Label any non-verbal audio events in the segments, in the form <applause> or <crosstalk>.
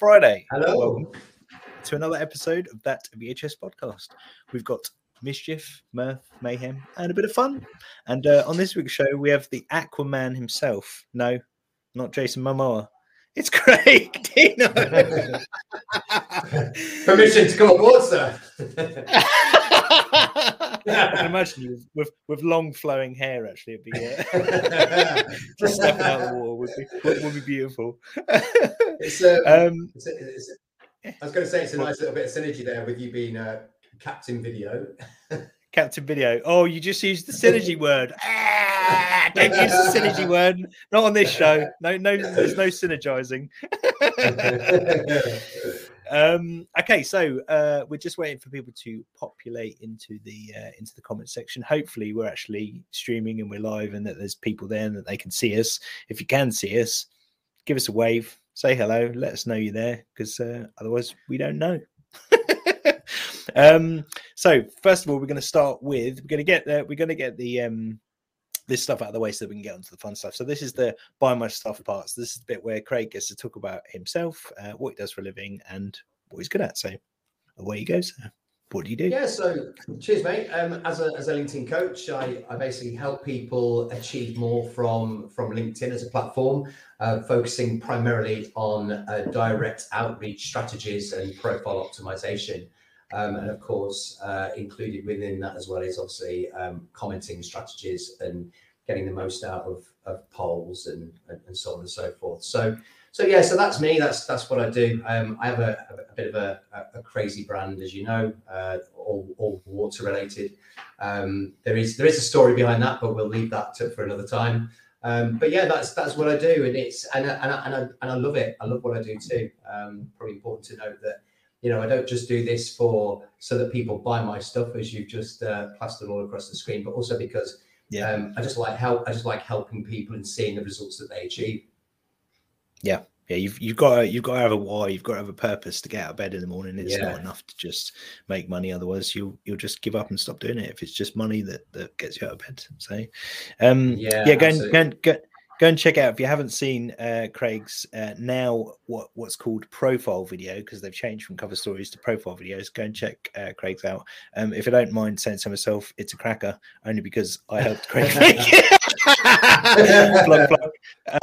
Friday. Hello. Welcome to another episode of that VHS podcast. We've got mischief, mirth, mayhem, and a bit of fun. And uh, on this week's show, we have the Aquaman himself. No, not Jason Momoa. It's Craig <laughs> Dino. Permission to come aboard, sir. <laughs> I can imagine you with, with long flowing hair. Actually, it'd be uh, <laughs> just stepping out of the wall would be would, would be beautiful. it's, uh, um, it's, it's, I was going to say it's a nice little bit of synergy there with you being uh, Captain Video. Captain Video. Oh, you just used the synergy word. Ah, don't use the synergy word. Not on this show. No, no, there's no synergizing. <laughs> um, okay, so uh, we're just waiting for people to populate into the uh, into the comment section. Hopefully, we're actually streaming and we're live, and that there's people there and that they can see us. If you can see us, give us a wave, say hello, let us know you're there, because uh, otherwise we don't know. Um, so first of all, we're going to start with we're going to get the we're going to get the um this stuff out of the way so that we can get onto the fun stuff. So this is the buy my stuff parts. This is the bit where Craig gets to talk about himself, uh, what he does for a living, and what he's good at. So away he goes. What do you do? Yeah, so cheers, mate. Um, as a as a LinkedIn coach, I, I basically help people achieve more from from LinkedIn as a platform, uh, focusing primarily on uh, direct outreach strategies and profile optimization. Um, and of course, uh, included within that as well is obviously um, commenting strategies and getting the most out of, of polls and, so on and so forth. So, so yeah, so that's me. That's that's what I do. Um, I have a, bit of a, crazy brand, as you know, uh, all, all water related. Um, there is there is a story behind that, but we'll leave that for another time. But yeah, that's that's what I do, and it's and I, love it. I love what I do too. Probably important to note that you know, I don't just do this for so that people buy my stuff, as you've just uh, plastered all across the screen, but also because yeah, um, I just like help. I just like helping people and seeing the results that they achieve. Yeah, yeah, you've you've got to, you've got to have a why. You've got to have a purpose to get out of bed in the morning. It's yeah. not enough to just make money. Otherwise, you'll you'll just give up and stop doing it. If it's just money that that gets you out of bed. So, um, yeah, yeah, go and, go and, go, go and check out if you haven't seen uh, Craig's uh, now what what's called profile video because they've changed from cover stories to profile videos. Go and check uh, Craig's out. Um, if I don't mind saying so myself, it's a cracker only because I helped Craig <laughs> make it. <laughs> plug, plug.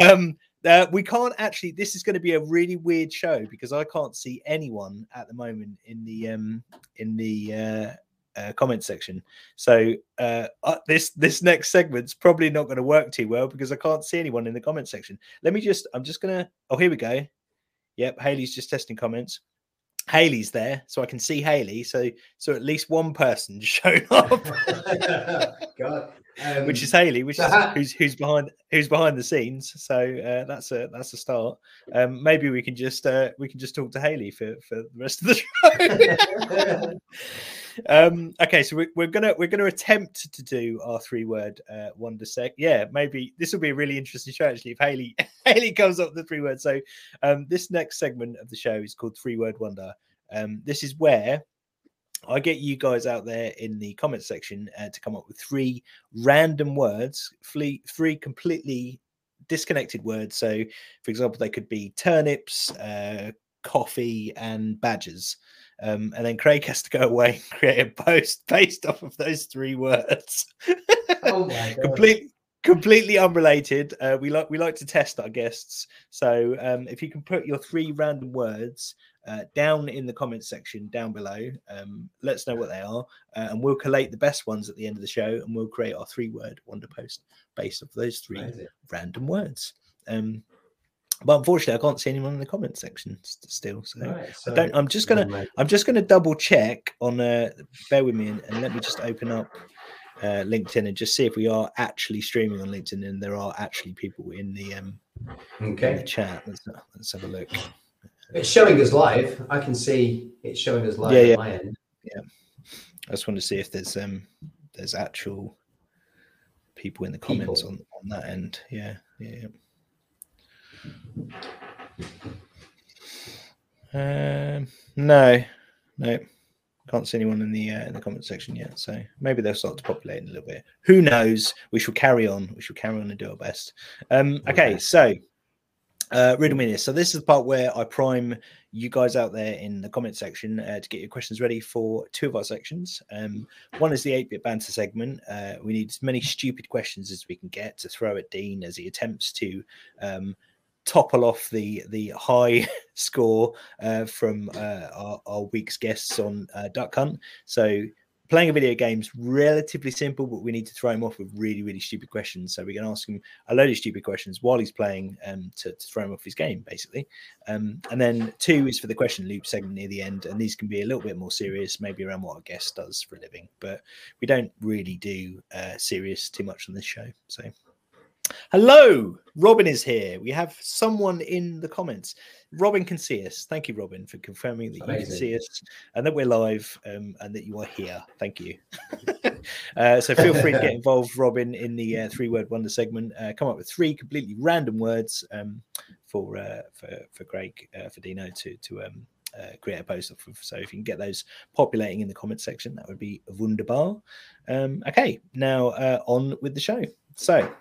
Um, uh, we can't actually. This is going to be a really weird show because I can't see anyone at the moment in the um in the uh, comment section. So uh, uh, this this next segment's probably not going to work too well because I can't see anyone in the comment section. Let me just. I'm just gonna. Oh, here we go. Yep, Haley's just testing comments. Haley's there, so I can see Haley. So so at least one person <laughs> showed up. <laughs> God. Um, which is Haley, which is <laughs> who's who's behind who's behind the scenes. So uh, that's a that's a start. Um, maybe we can just uh, we can just talk to Haley for for the rest of the show. Um, okay, so we, we're gonna we're gonna attempt to do our three word uh, wonder sec. Yeah, maybe this will be a really interesting show actually if Haley <laughs> Haley comes up with the three words. So um, this next segment of the show is called three word wonder. Um, this is where I get you guys out there in the comment section uh, to come up with three random words, three, three completely disconnected words. So, for example, they could be turnips, uh, coffee, and badgers. Um, and then Craig has to go away and create a post based off of those three words. Oh my <laughs> God. completely completely unrelated. Uh, we like we like to test our guests. So um, if you can put your three random words uh, down in the comment section down below. Um, let us know what they are, uh, and we'll collate the best ones at the end of the show, and we'll create our three-word wonder post based off those three Amazing. random words. Um, but unfortunately, I can't see anyone in the comment section still. So, right, so I don't. I'm just gonna. I'm just gonna double check on. Uh, bear with me, and, and let me just open up uh, LinkedIn and just see if we are actually streaming on LinkedIn and there are actually people in the um okay. in the chat. Let's, let's have a look. It's showing us live. I can see it's showing us live yeah, yeah. my end. Yeah. I just want to see if there's um there's actual people in the comments on, on that end. Yeah, yeah, yeah. Um no, no. Can't see anyone in the uh, in the comment section yet, so maybe they'll start to populate in a little bit. Who knows? We shall carry on. We shall carry on and do our best. Um, okay, so uh, riddle this. So this is the part where I prime you guys out there in the comment section uh, to get your questions ready for two of our sections. Um, one is the 8 bit banter segment. Uh, we need as many stupid questions as we can get to throw at Dean as he attempts to um, topple off the the high <laughs> score uh, from uh, our, our, week's guests on uh, Duck Hunt. So playing a video game is relatively simple, but we need to throw him off with really, really stupid questions. So going to ask him a load of stupid questions while he's playing um, to, to, throw him off his game, basically. Um, and then two is for the question loop segment near the end. And these can be a little bit more serious, maybe around what our guest does for a living. But we don't really do uh, serious too much on this show. So Hello, Robin is here. We have someone in the comments. Robin can see us. Thank you, Robin, for confirming that Amazing. you can see us and that we're live um, and that you are here. Thank you. <laughs> uh, so feel free to get involved, Robin, in the uh, three word wonder segment. Uh, come up with three completely random words um, for uh, for for Craig uh, for Dino to to um, uh, create a post off of. So if you can get those populating in the comment section, that would be wunderbar. Um, okay, now uh, on with the show. So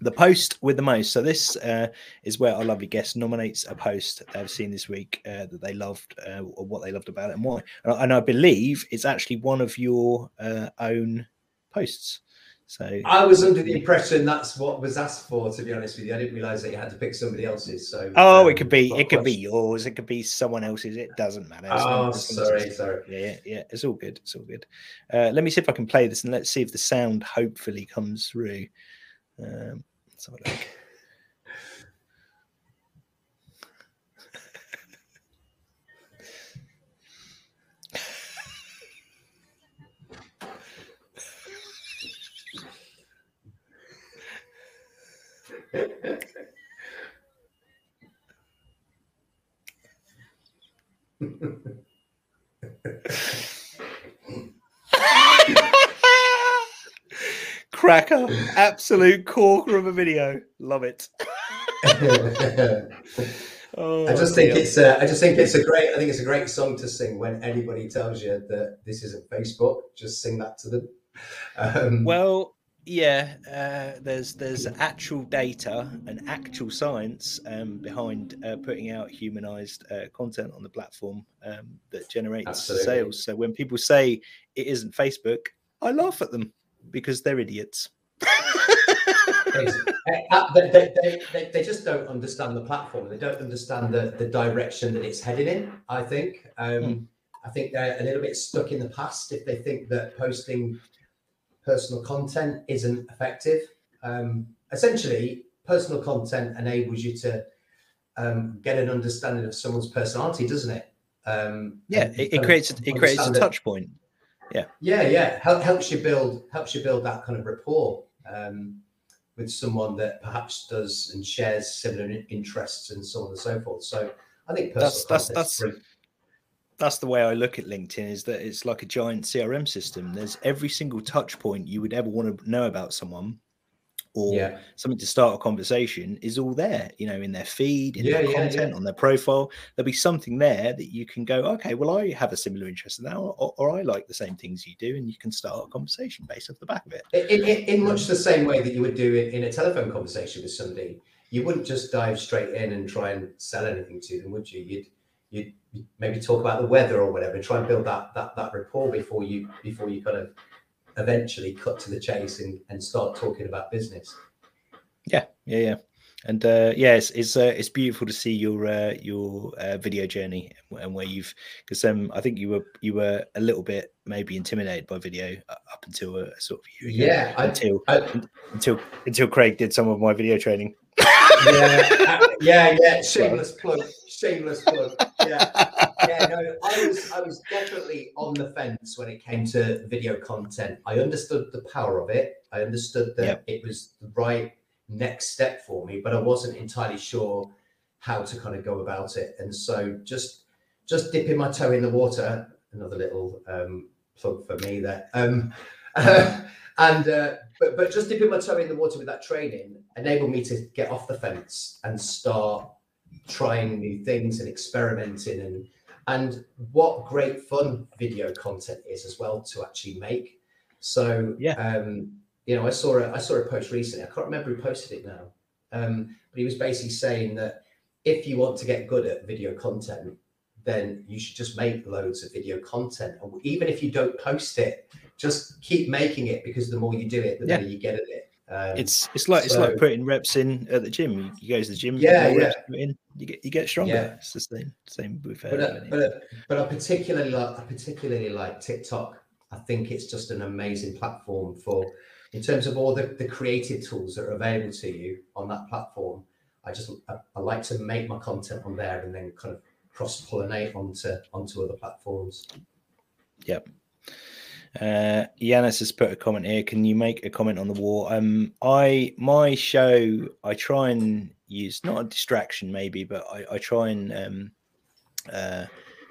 the post with the most. So this uh, is where our lovely guest nominates a post they've seen this week uh, that they loved, uh, or what they loved about it, and why. And, and I believe it's actually one of your uh, own posts. So I was under the impression that's what was asked for. To be honest with you, I didn't realize that you had to pick somebody else's. So oh, um, it could be it could question. be yours. It could be someone else's. It doesn't matter. It's oh, sorry, sorry. Yeah, yeah, it's all good. It's all good. Uh, let me see if I can play this and let's see if the sound hopefully comes through. Um, let's have a look. Cracker, absolute corker of a video. Love it. <laughs> oh, I just think it's a, I just think it's a great I think it's a great song to sing when anybody tells you that this isn't Facebook. Just sing that to them. Um, well, yeah, uh, there's there's actual data and actual science um, behind uh, putting out humanized uh, content on the platform um, that generates absolutely. sales. So when people say it isn't Facebook, I laugh at them because they're idiots. Uh, they, they, they, they, just don't understand the platform. They don't understand the, the direction that it's heading in. I think. Um, mm. I think they're a little bit stuck in the past if they think that posting personal content isn't effective. Um, essentially, personal content enables you to um, get an understanding of someone's personality, doesn't it? Um, yeah, it, it creates it creates a touch point yeah. Yeah yeah. Hel- helps you build helps you build that kind of rapport um, with someone that perhaps does and shares similar interests and so on and so forth. So i think that's that's that's that's the way I look at LinkedIn is that it's like a giant CRM system. There's every single touch point you would ever want to know about someone or yeah. something to start a conversation is all there, you know, in their feed, in yeah, their content, yeah, on their profile. There'll be something there that you can go, okay, well, I have a similar interest in that, or, or I like the same things you do, and you can start a conversation based off the back of it. In, in, in much the same way that you would do it in a telephone conversation with somebody, you wouldn't just dive straight in and try and sell anything to them, would you? You'd you'd maybe talk about the weather or whatever, try and build that that that rapport before you before you kind of eventually cut to the chase and, and start talking about business. Yeah, yeah, yeah. And uh, yeah, it's it's, uh, it's beautiful to see your uh, your uh, video journey and where you've because um I think you were you were a little bit maybe intimidated by video up until a sort of year yeah until I, until until Craig did some of my video training. yeah, yeah, yeah. <laughs> Shameless plug. Shameless plug. Yeah, <laughs> no, I was I was definitely on the fence when it came to video content. I understood the power of it. I understood that yep. it was the right next step for me, but I wasn't entirely sure how to kind of go about it. And so just just dipping my toe in the water, another little um, plug for me there. Um, <laughs> and uh, but but just dipping my toe in the water with that training enabled me to get off the fence and start trying new things and experimenting and and what great fun video content is as well to actually make. So yeah, um, you know, I saw a I saw a post recently. I can't remember who posted it now, um, but he was basically saying that if you want to get good at video content, then you should just make loads of video content. And even if you don't post it, just keep making it because the more you do it, the yeah. better you get at it. Um, it's it's like so, it's like putting reps in at the gym. You, go to the gym, yeah, yeah. You get you get stronger. Yeah. It's the same same with. Uh, but, uh, but, uh, but I particularly like I particularly like TikTok. I think it's just an amazing platform for in terms of all the, the creative tools that are available to you on that platform. I just I, I like to make my content on there and then kind of cross pollinate onto onto other platforms. Yep. Uh, Yanis has put a comment here. Can you make a comment on the war? Um, I my show, I try and use not a distraction maybe, but I, I try and um, uh,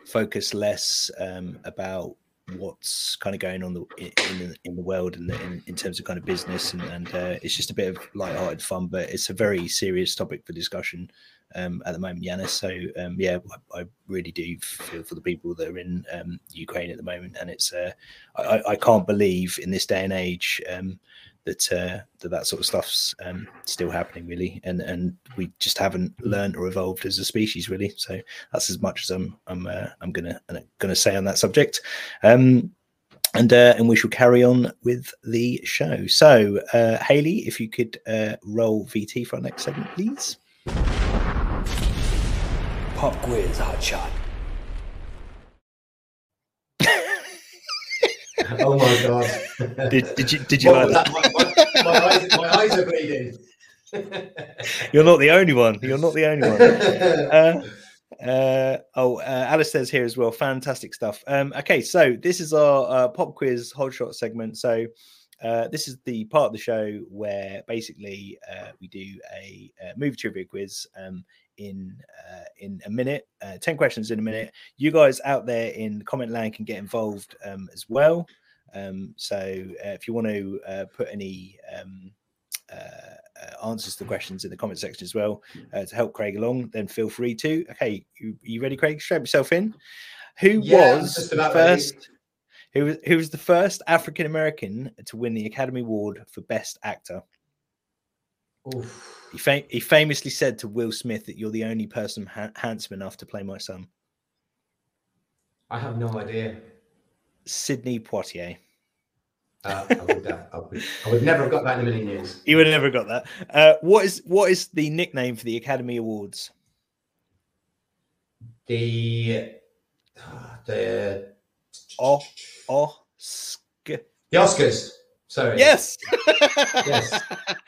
focus less um, about what's kind of going on the, in the in the world and in, in, terms of kind of business and, and uh, it's just a bit of light-hearted fun but it's a very serious topic for discussion um, at the moment, Yanis. So um, yeah, I, I, really do feel for the people that are in um, Ukraine at the moment, and it's uh, I, I, can't believe in this day and age um, that, uh, that that sort of stuff's um, still happening, really, and and we just haven't learned or evolved as a species, really. So that's as much as I'm I'm uh, I'm gonna gonna say on that subject. Um, and uh, and we shall carry on with the show. So, uh, Haley, if you could uh, roll VT for our next segment, please pop quiz, hot shot. <laughs> oh my god! Did, did you did you well, like that? My, my, my, eyes, my eyes are bleeding. <laughs> You're not the only one. You're not the only one. <laughs> Uh, uh, oh, uh, Alice says here as well. Fantastic stuff. Um, okay, so this is our uh, pop quiz hot shot segment. So uh, this is the part of the show where basically uh, we do a, a movie trivia quiz. Um, in uh, in a minute. Uh, Ten questions in a minute. You guys out there in the comment land can get involved um, as well. Um, so uh, if you want to uh, put any um, uh, uh, answers to the questions in the comment section as well to help Craig along, then feel free to. Okay, you, you ready, Craig? Strap yourself in. Who yeah, was the first? Who was, who was the first African American to win the Academy Award for Best Actor? Oof. He, fam- he famously said to Will Smith that you're the only person ha- handsome enough to play my son. I have no idea. Sidney Poitier. Uh, I, would, uh, I, would, I, would, never have got that in a million years. You would have never got that. Uh, what is what is the nickname for the Academy Awards? The the oh oh the Oscars. Sorry. Yes. yes.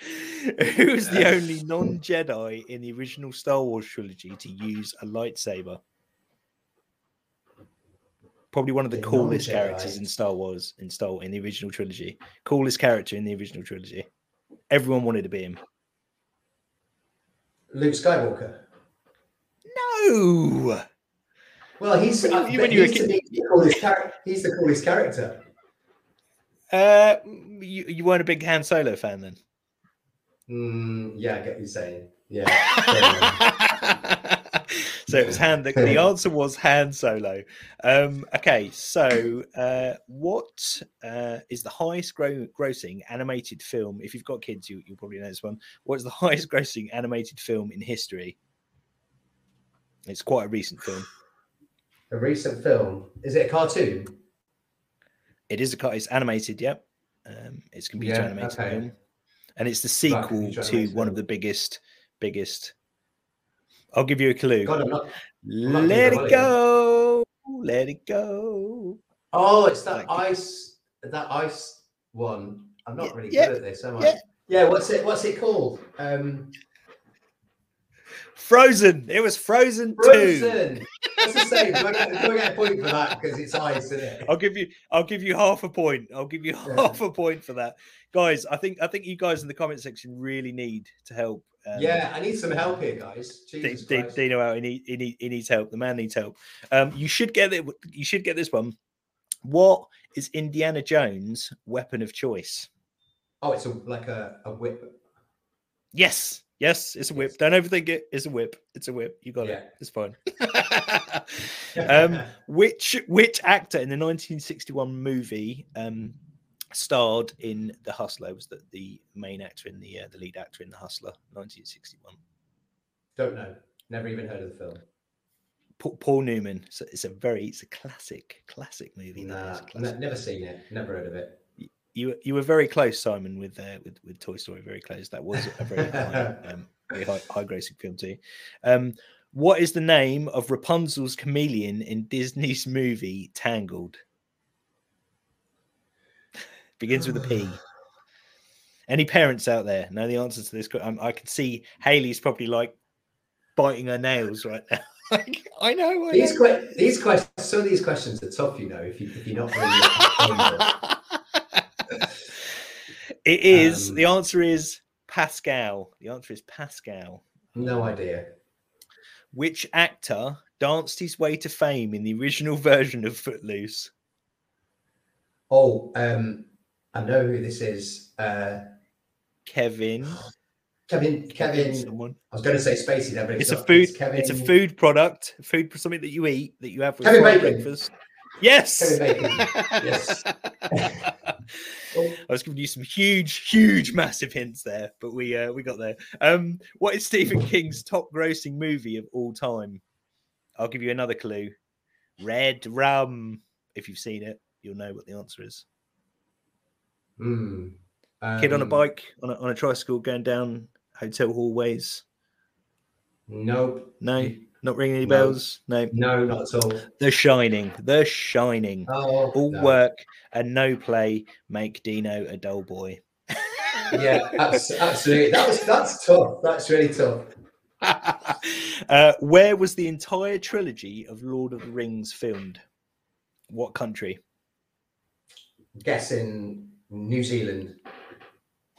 <laughs> Who's the only non Jedi in the original Star Wars trilogy to use a lightsaber? Probably one of the, the coolest characters in Star Wars in Star in the original trilogy. Coolest character in the original trilogy. Everyone wanted to be him. Luke Skywalker. No. Well, he's, when, when he's, the, coolest char- he's the coolest character. Uh, you, you weren't a big Han Solo fan then? Mm, yeah, I get what you're saying. Yeah. <laughs> so it was Han. The, the, <laughs> answer was Han Solo. Um, okay, so uh, what uh, is the highest gro- grossing animated film? If you've got kids, you, you'll probably know this one. What is the <laughs> highest grossing animated film in history? It's quite a recent film. A recent film? Is it a cartoon? It is a car, it's animated. Yep, um, it's computer yeah, animated okay. film, and it's the sequel right, to one of the biggest, biggest. I'll give you a clue. God, I'm not, I'm let it go, let it go. Oh, it's that like ice, that ice one. I'm not really yeah, good at this, am I? Yeah. yeah. What's it? What's it called? Um, Frozen. It was Frozen, Frozen. two. That's the same. Do I, get, do I get a point for that because it's ice, isn't it? I'll give you. I'll give you half a point. I'll give you half a point for that, guys. I think. I think you guys in the comment section really need to help. Um, yeah, I need some help here, guys. Jesus D- D- Dino out. He, need, he, need, he needs help. The man needs help. Um, you should get it. You should get this one. What is Indiana Jones' weapon of choice? Oh, it's a, like a, a whip. Yes. Yes, it's a whip. Don't overthink it. It's a whip. It's a whip. You got yeah. it. It's fine. <laughs> um, which which actor in the 1961 movie um, starred in The Hustler? Was that the main actor in the uh, the lead actor in The Hustler? 1961. Don't know. Never even heard of the film. Paul Newman. So it's a very, it's a classic, classic movie. Nah, classic. never seen it. Never heard of it. You you were very close, Simon, with uh, with with Toy Story. Very close. That was a very high, <laughs> um, very high, high grossing film too. Um, what is the name of Rapunzel's chameleon in Disney's movie Tangled? <laughs> Begins with a P. <sighs> Any parents out there know the answer to this? Um, I can see Haley's probably like biting her nails right now. <laughs> I know. I these know. Que- these questions, some of these questions are tough. You know, if you if you're not really. It is. Um, the answer is Pascal. The answer is Pascal. No idea. Which actor danced his way to fame in the original version of Footloose? Oh, um, I know who this is. Uh, Kevin. Kevin, Kevin. Someone. I was going to say Spacey there, but it's, it's a food. It's, Kevin... it's a food product, food for something that you eat that you have with Kevin Bacon. breakfast. Yes. Kevin Bacon. <laughs> yes. <laughs> I was giving you some huge, huge, massive hints there, but we uh, we got there. Um, what is Stephen King's top grossing movie of all time? I'll give you another clue. Red Rum. If you've seen it, you'll know what the answer is. Hmm. Um, Kid on a um, bike on a, on a tricycle going down hotel hallways. Nope. No, not ringing any bells. No. No, not at all. The Shining. The Shining. Oh, all no. work and no play make Dino a dull boy. yeah, absolutely. That was that's tough. That's really tough. <laughs> uh, where was the entire trilogy of Lord of the Rings filmed? What country? Guessing New Zealand.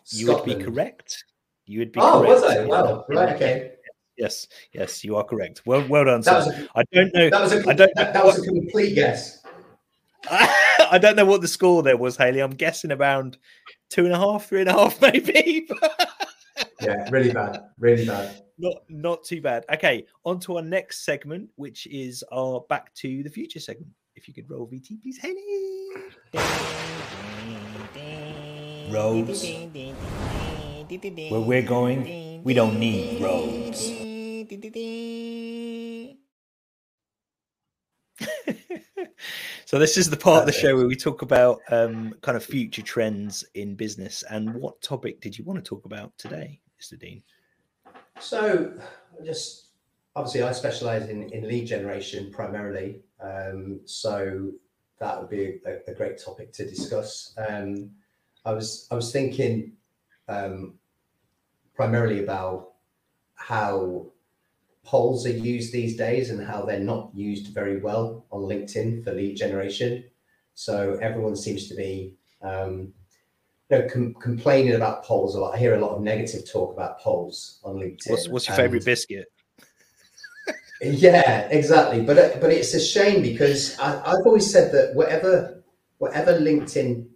You would be correct. You would be. Oh, correct. was I? Well, right. Okay. Yes, yes, you are correct. Well, well done. Sir. A, I don't know. That was a, I don't, that, that was a complete guess. <laughs> I don't know what the score there was, Haley. I'm guessing around two and a half, three and a half, <laughs> maybe. yeah, really bad, really bad. Not not too bad. Okay, on to our next segment, which is our Back to the Future segment. If you could roll VT, please, Haley. Roads. Where we're going, we don't need roads. <laughs> so this is the part of the show where we talk about um, kind of future trends in business. And what topic did you want to talk about today, Mr. Dean? So, just obviously, I specialize in, in lead generation primarily. Um, so that would be a, a, great topic to discuss. Um, I was I was thinking um, primarily about how polls are used these days and how they're not used very well on LinkedIn for lead generation. So everyone seems to be um, you know, com- complaining about polls a lot. I hear a lot of negative talk about polls on LinkedIn. What's, what's your favorite biscuit? <laughs> yeah, exactly. But but it's a shame because I, I've always said that whatever whatever LinkedIn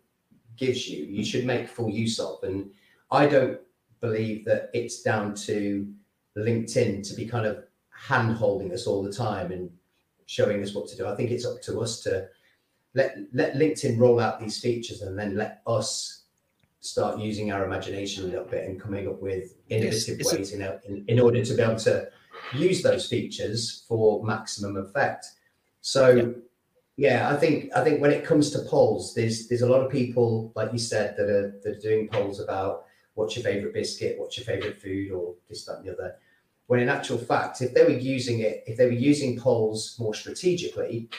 gives you, you should make full use of. And I don't believe that it's down to LinkedIn to be kind of hand holding us all the time and showing us what to do. I think it's up to us to let let LinkedIn roll out these features and then let us start using our imagination a little bit and coming up with innovative yes, ways in, in, in order to be able to use those features for maximum effect. So yeah yeah, I think I think when it comes to polls, there's there's a lot of people, like you said, that are that are doing polls about what's your favorite biscuit, what's your favorite food, or this, that, and the other. When in actual fact, if they were using it, if they were using polls more strategically,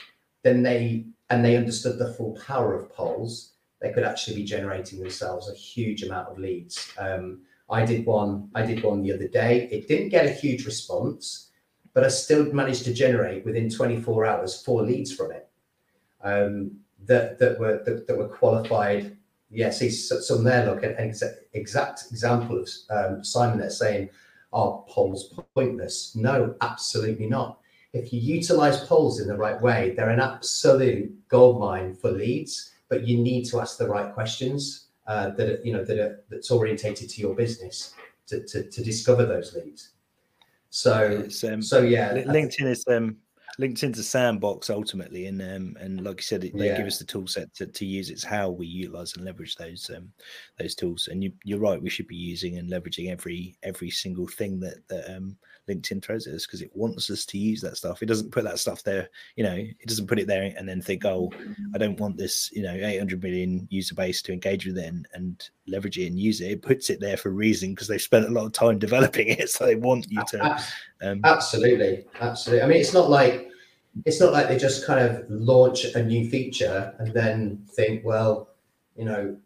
then they and they understood the full power of polls, they could actually be generating themselves a huge amount of leads. Um, I did one. I did one the other day. It didn't get a huge response, but I still managed to generate within 24 hours four leads from it um, that that were that, that were qualified. Yes, he's some there. Look, an exact, exact example of um, Simon there saying, "Are polls pointless?" No, absolutely not. If you utilize polls in the right way, they're an absolute goldmine for leads. But you need to ask the right questions uh, that are, you know that are, that's orientated to your business to, to, to discover those leads. So, um, so yeah, LinkedIn is um, LinkedIn's a sandbox ultimately, and um, and like you said, they Yeah. give us the tool set to, to use. It's how we utilize and leverage those um, those tools. And you, you're right, we should be using and leveraging every every single thing that that um, LinkedIn throws at us because it wants us to use that stuff. It doesn't put that stuff there, you know, it doesn't put it there and then think, oh, I don't want this, you know, 800 million user base to engage with it and, and leverage it and use it. It puts it there for a reason because they've spent a lot of time <laughs> developing it, so they want you to. Um, Absolutely, absolutely. I mean, it's not like it's not like they just kind of launch a new feature and then think, well, you know,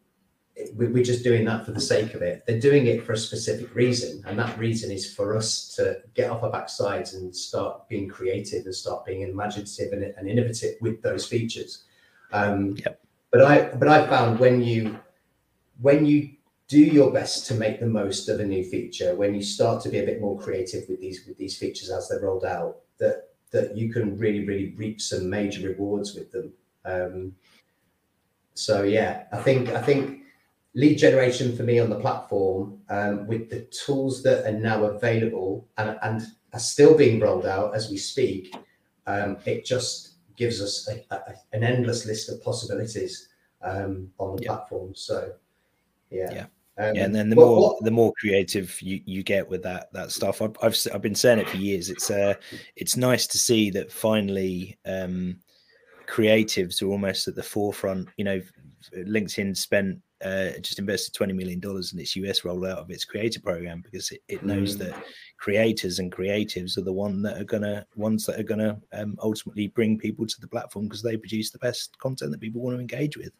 we're just doing that for the sake of it. They're doing it for a specific reason, and that reason is for us to get off our backsides and start being creative and start being imaginative and, and innovative with those features. Um, Yep. But I, but I found when you when you do your best to make the most of a new feature when you start to be a bit more creative with these with these features as they're rolled out that that you can really really reap some major rewards with them um, so yeah i think i think lead generation for me on the platform um, with the tools that are now available and, and are still being rolled out as we speak um, it just gives us a, a, an endless list of possibilities um, on the Yeah. platform so yeah Yeah. um, yeah, and then the what- more what- the more creative you, you get with that that stuff. I've, I've I've been saying it for years. It's uh it's nice to see that finally um, creatives are almost at the forefront. You know, LinkedIn spent uh, just invested twenty million dollars in its US rollout of its creator program because it, it knows Mm. that creators and creatives are the one that are gonna ones that are gonna um, ultimately bring people to the platform because they produce the best content that people want to engage with.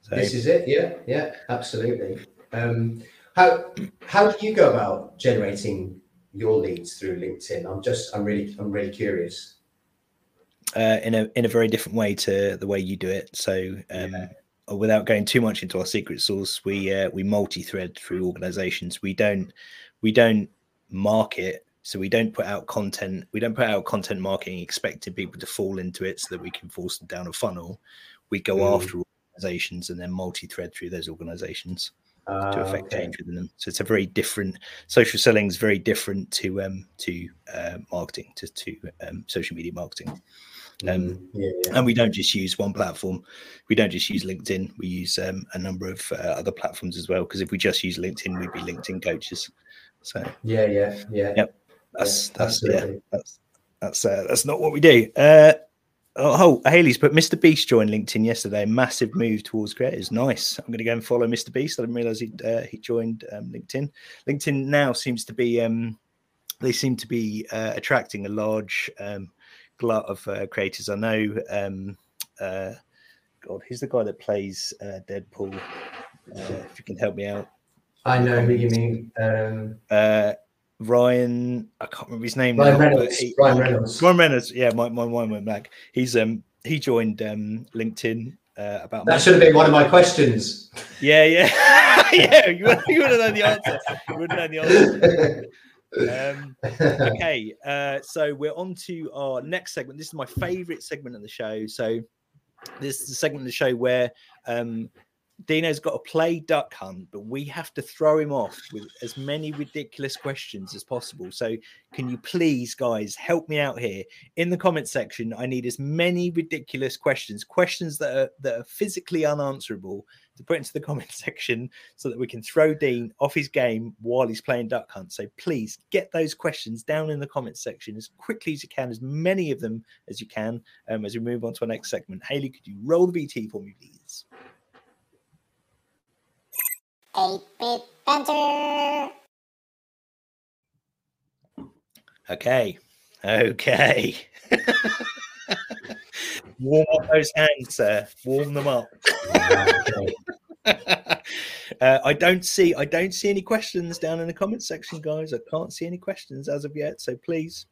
So This is it. Yeah, yeah, absolutely. Um, how how do you go about generating your leads through LinkedIn? I'm just I'm really I'm really curious. uh, in a in a very different way to the way you do it. So, um, without going too much into our secret sauce, we uh, we multi-thread through organizations. We don't we don't market, so we don't put out content. We don't put out content marketing expecting people to fall into it so that we can force them down a funnel. We go Mm. after organizations and then multi-thread through those organizations to Uh, affect okay. change within them. So it's a very different social selling is very different to um to uh, marketing to to um, social media marketing. Um, Mm, yeah, yeah. and we don't just use one platform we don't just use linkedin we use um, a number of uh, other platforms as well because if we just use linkedin we'd be linkedin coaches so yeah, yeah, yeah. Yep. that's Yeah, that's yeah that's that's uh, that's not what we do uh Oh, oh, Haley's put Mr. Beast joined LinkedIn yesterday. Massive move towards creators. Nice. I'm going to go and follow Mr. Beast. I didn't realize he uh, he joined um, LinkedIn. LinkedIn now seems to be um, they seem to be uh, attracting a large um, glut of uh, creators. I know. Um, uh, God, who's the guy that plays uh, Deadpool? Uh, if you can help me out, I know who you mean. Um, uh, Ryan. I can't remember his name. Ryan now, Reynolds. he- Ryan Reynolds. Ryan Reynolds. Yeah, my my mind went back. He's um he joined um LinkedIn uh, about. That should have been one of my questions. Yeah, yeah, <laughs> yeah. You, would- you would have known the answer. You would have known the answer. Um, okay, uh, so we're on to our next segment. This is my favorite segment of the show. So this is the segment of the show where um, Dino's got to play duck hunt, but we have to throw him off with as many ridiculous questions as possible. So can you please, guys, help me out here in the comment section? I need as many ridiculous questions, questions that are that are physically unanswerable, to put into the comment <laughs> section so that we can throw Dean off his game while he's playing duck hunt. So please get those questions down in the comment section as quickly as you can, as many of them as you can, um, as we move on to our next segment. Haley, could you roll the VT for me, please? 8-bit banter. Okay. Okay. <laughs> Warm up those hands, sir. Warm them up. <laughs> uh, I don't see I don't see any questions down in the comment section, guys. I can't see any questions as of yet. So please,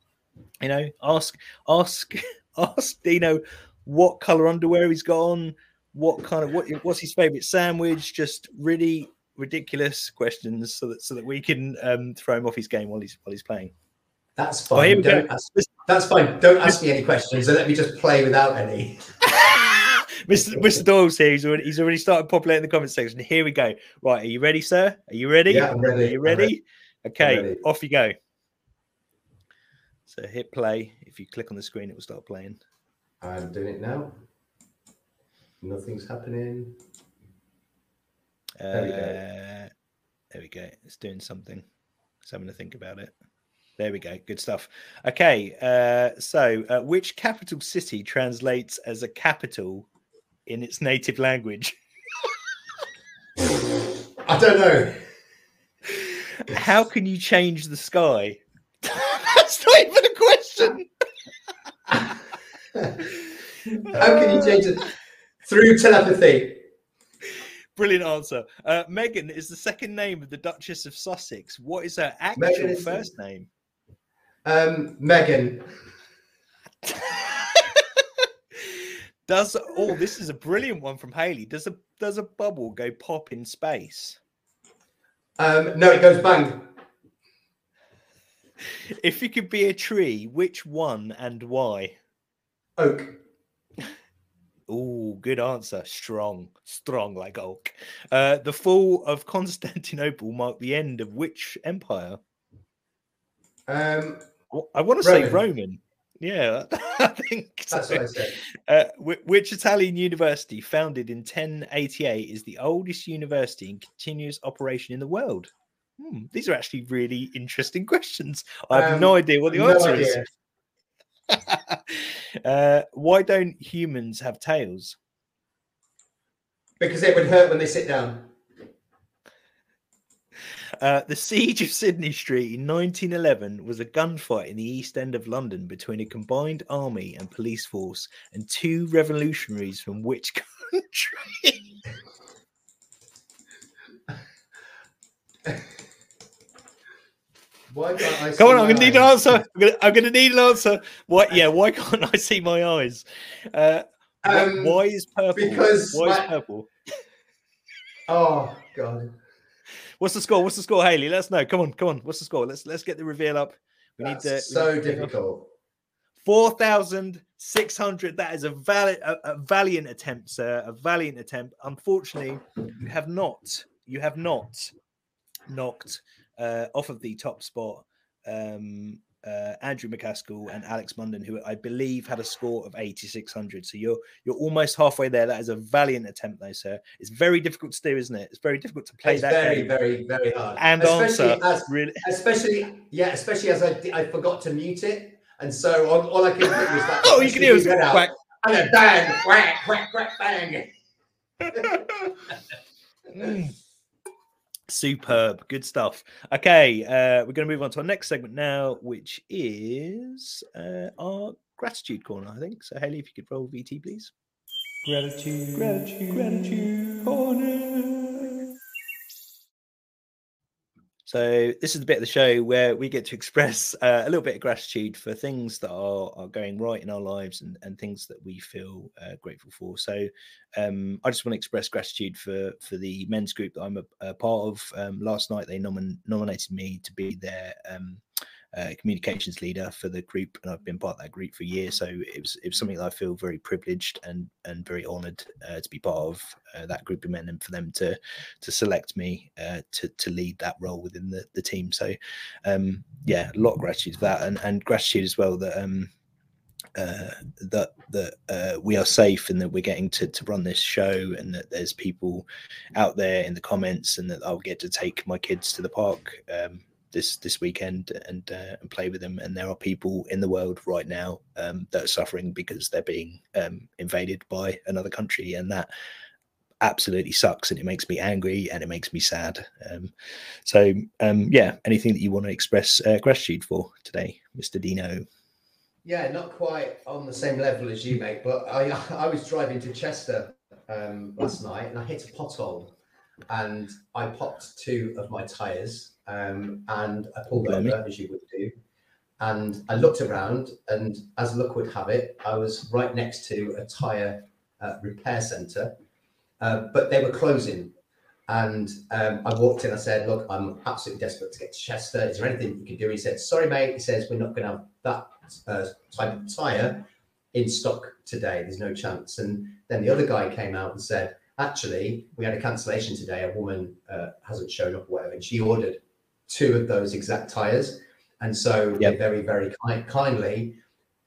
you know, ask ask <laughs> ask Dino what color underwear he's got on, what kind of what what's his favorite sandwich, just really ridiculous questions so that so that we can um, throw him off his game while he's while he's playing. That's Oh, fine. ask, that's fine. Don't ask me any questions and let me just play without any. Mr. Mr. Doyle's here. He's already, he's already started populating the comment section. Here we go. Right, are you ready, sir? Are you ready? Yeah, I'm ready. Are you ready? ready. Okay, ready. off you go. So hit play. If you click on the screen, it will start playing. I'm doing it now. Nothing's happening. There we go. There we go. It's doing something. It's having to think about it. There we go. Good stuff. Okay. Uh, so, uh, which capital city translates as a capital in its native language? I don't know. How can you change the sky? <laughs> That's not even a question. How can you change it? Through telepathy. Brilliant answer. Uh, Meghan is the second name of the Duchess of Sussex. What is her actual Meghan is the- first name? Um, Meghan. <laughs> Does oh, this is a brilliant one from Haley. Does a does a bubble go pop in space? Um, no, it goes bang. If you could be a tree, which one and why? Oak. Oh, good answer. Strong, strong like oak. Uh, the fall of <laughs> Constantinople marked the end of which empire? Um, I want to say Roman. Yeah, <laughs> I think that's what I said. Uh, which Italian university, founded in 1088, is the oldest university in continuous operation in the world? Hmm, these are actually really interesting <laughs> questions. I have no Um, idea what the no answer idea. is. <laughs> uh, why don't humans have tails? Because it would hurt when they sit down. <laughs> Uh, the siege of Sidney Street in 1911 was a gunfight in the East End of London between a combined army and police force and two revolutionaries from which <laughs> country? Why can't I? Come on, I'm gonna need an answer. I'm gonna, I'm gonna need an answer. Why? Yeah, why can't I see my eyes? Uh, Um, why is purple? because why is purple? Oh God, What's the score? What's the score, Haley? Let us know. Come on, come on. What's the score? Let's let's get the reveal up. We that's need to. so difficult. Four thousand six hundred. That is a valid, a, a valiant attempt, sir. A valiant attempt. Unfortunately, you have not. You have not knocked uh, off of the top spot. Um, uh, Andrew McCaskill and Alex Munden, who I believe had a score of 8600. So you're you're almost halfway there. That is a valiant attempt, though, sir. It's very difficult to do, isn't it? It's very difficult to play It's that very, game very, very hard. and especially answer. as, really, especially yeah, especially as I, I forgot to mute it, and so all, all I could think was that. <laughs> oh, you can hear us quack. and then bang, whack, whack, whack, bang. Mm. <laughs> <laughs> Superb, good stuff. Okay, uh, we're going to move on to our next segment now, which is uh, our gratitude corner. I think so. Haley, if you could roll VT, please. Gratitude, gratitude, gratitude corner. So this is the bit of the show where we get to express uh, a little bit of gratitude for things that are, are going right in our lives and, and things that we feel uh, grateful for. So um, I just want to express gratitude for for the men's group that I'm a, a part of. Um, last night they nomin- nominated me to be their um, uh, communications leader for the group, and I've been part of that group for years. So it was it was something that I feel very privileged and and very honoured uh, to be part of uh, that group of men, and for them to to select me uh, to to lead that role within the the team. So um, yeah, a lot of gratitude for that, and and gratitude as well that. Um, uh, that that uh, we are safe and that we're getting to to run this show and that there's people out there in the comments and that I'll get to take my kids to the park um, this this weekend and uh, and play with them and there are people in the world right now um, that are suffering because they're being um, invaded by another country and that absolutely sucks and it makes me angry and it makes me sad um, so um, yeah anything that you want to express uh, gratitude for today Mr. Dino Yeah, not quite on the same level as you, mate. But I I was driving to Chester um, last night and I hit a pothole, and I popped two of my tyres, um, and I pulled over as you would do, and I looked around, and as luck would have it, I was right next to a tyre uh, repair centre, uh, but they were closing. And um, I walked in. I said, "Look, I'm absolutely desperate to get to Chester. Is there anything you can do?" He said, "Sorry, mate." He says, "We're not going to have that uh, type of tire in stock today. There's no chance." And then the other guy came out and said, "Actually, we had a cancellation today. A woman uh, hasn't shown up, or whatever, and she ordered two of those exact tires." And so yep. very, very kind, kindly,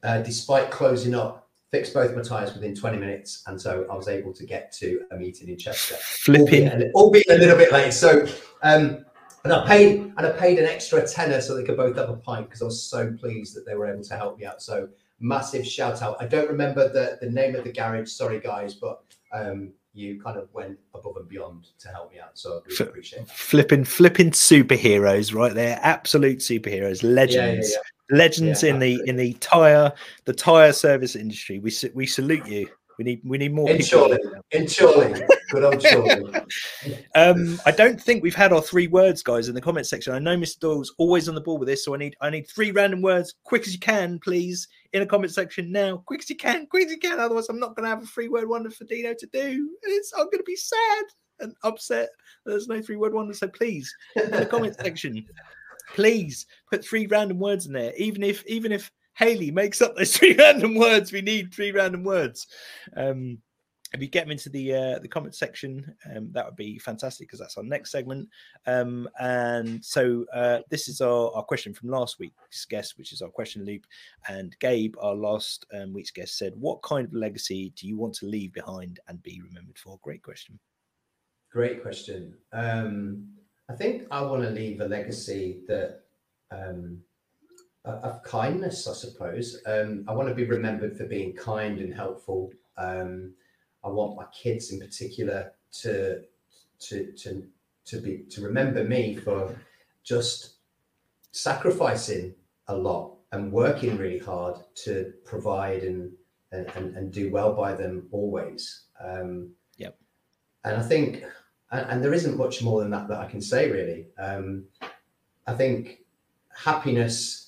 uh, despite closing up, fixed both my tires within 20 minutes. And so I was able to get to a meeting in Chester. Flipping. Albeit, albeit a little bit late. So, um, and I paid and I paid an extra tenner so they could both have a pint because I was so pleased that they were able to help me out. So massive shout out. I don't remember the, the name of the garage, sorry guys, but um, you kind of went above and beyond to help me out. So I really appreciate it. Flipping, flipping superheroes, right there. Absolute superheroes, legends, yeah, yeah, yeah. legends in absolutely. the in the tire the tire service industry. We we salute you. We need we need more in people. In Chorley. Good old Chorley. <laughs> <laughs> um, I don't think we've had our three words, guys, in the comment section. I know Mr. Doyle's always on the ball with this, so I need I need three random words, quick as you can, please, in the comment section now. Quick as you can, quick as you can. Otherwise, I'm not going to have a three word wonder for Dino to do. It's, I'm going to be sad and upset. There's no three word wonder. So please, in the comment section, please put three random words in there. Even if even if Haley makes up those <laughs> three random words, we need three random words. Um, if you get them into the uh, the comment section, um, that would be fantastic because that's our next segment. Um, and so uh, this is our, our question from last week's guest, which is our question loop. And Gabe, our last um, week's guest, said, "What kind of legacy do you want to leave behind and be remembered for?" Great question. Great question. Um, I think I want to leave a legacy that um, of kindness, I suppose. Um, I want to be remembered for being kind and helpful. Um, I want my kids in particular to to to to be to remember me for just sacrificing a lot and working really hard to provide and and, and do well by them always. Um, yep. And I think, and, and, there isn't much more than that that I can say really. Um, I think happiness,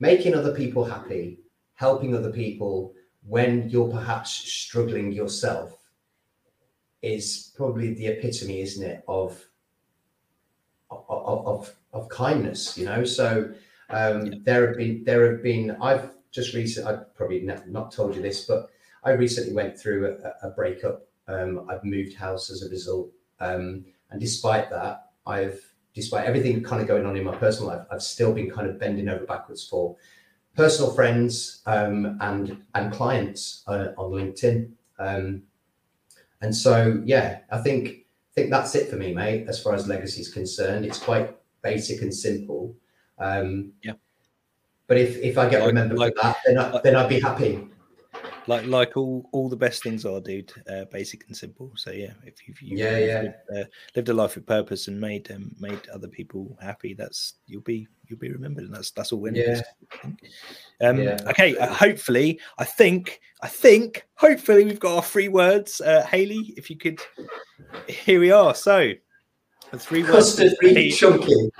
making other people happy, helping other people when you're perhaps struggling yourself is probably the epitome, isn't it, of of of, of kindness. You know, so um, yeah. there have been there have been I've just recently I've probably not told you this, but I recently went through a, a breakup. Um, I've moved house as a result, um, and despite that, I've despite everything kind of going on in my personal life, I've still been kind of bending over backwards for personal friends um, and and clients uh, on LinkedIn. Um, and so, yeah, I think I think that's it for me, mate. As far as legacy is concerned, it's quite basic and simple. Um, yeah. But if if I get like, remembered like, for that, then I, then I'd be happy like like all all the best things are, dude. Uh, basic and simple. So yeah, if you've, you've yeah, yeah. Lived, uh, lived, a life with purpose and made um, made other people happy, that's you'll be you'll be remembered, and that's that's all yeah. Um, yeah. Okay. Uh, hopefully, I think I think hopefully we've got our three words. Uh, Haley, if you could, here we are. So the three custard words. Reef chunky.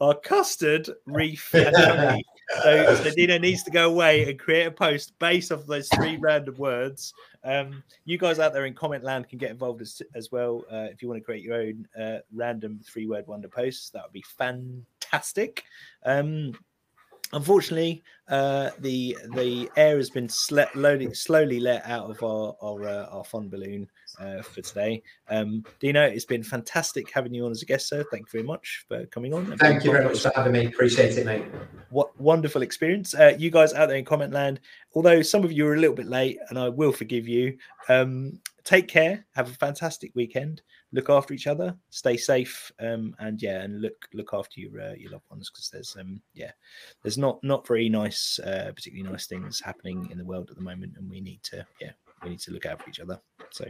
Our custard reef and chunky. So, so Dino needs to go away and create a post based off those three random words. Um, you guys out there in comment land can get involved as, as well. Uh, if you want to create your own uh, random three word wonder posts, that would be fantastic. Um, unfortunately, uh, the the air has been slowly slowly let out of our our, uh, our fun balloon uh, for today. Um, Dino, it's been fantastic having you on as a guest, sir. Thank you very much for coming on. Thank you very much for having me. Appreciate it, mate. What wonderful experience. Uh, you guys out there in comment land, although some of you are a little bit late, and I will forgive you. Um, take care. Have a fantastic weekend. Look after each other. Stay safe. Um, and yeah, and look look after your uh, your loved ones because there's um yeah, there's not not very nice, uh, particularly nice things happening in the world at the moment, and we need to yeah we need to look out for each other. So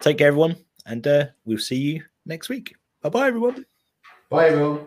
Take care, everyone, and uh, we'll see you next week. Bye bye, everyone. Bye, everyone.